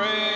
bread.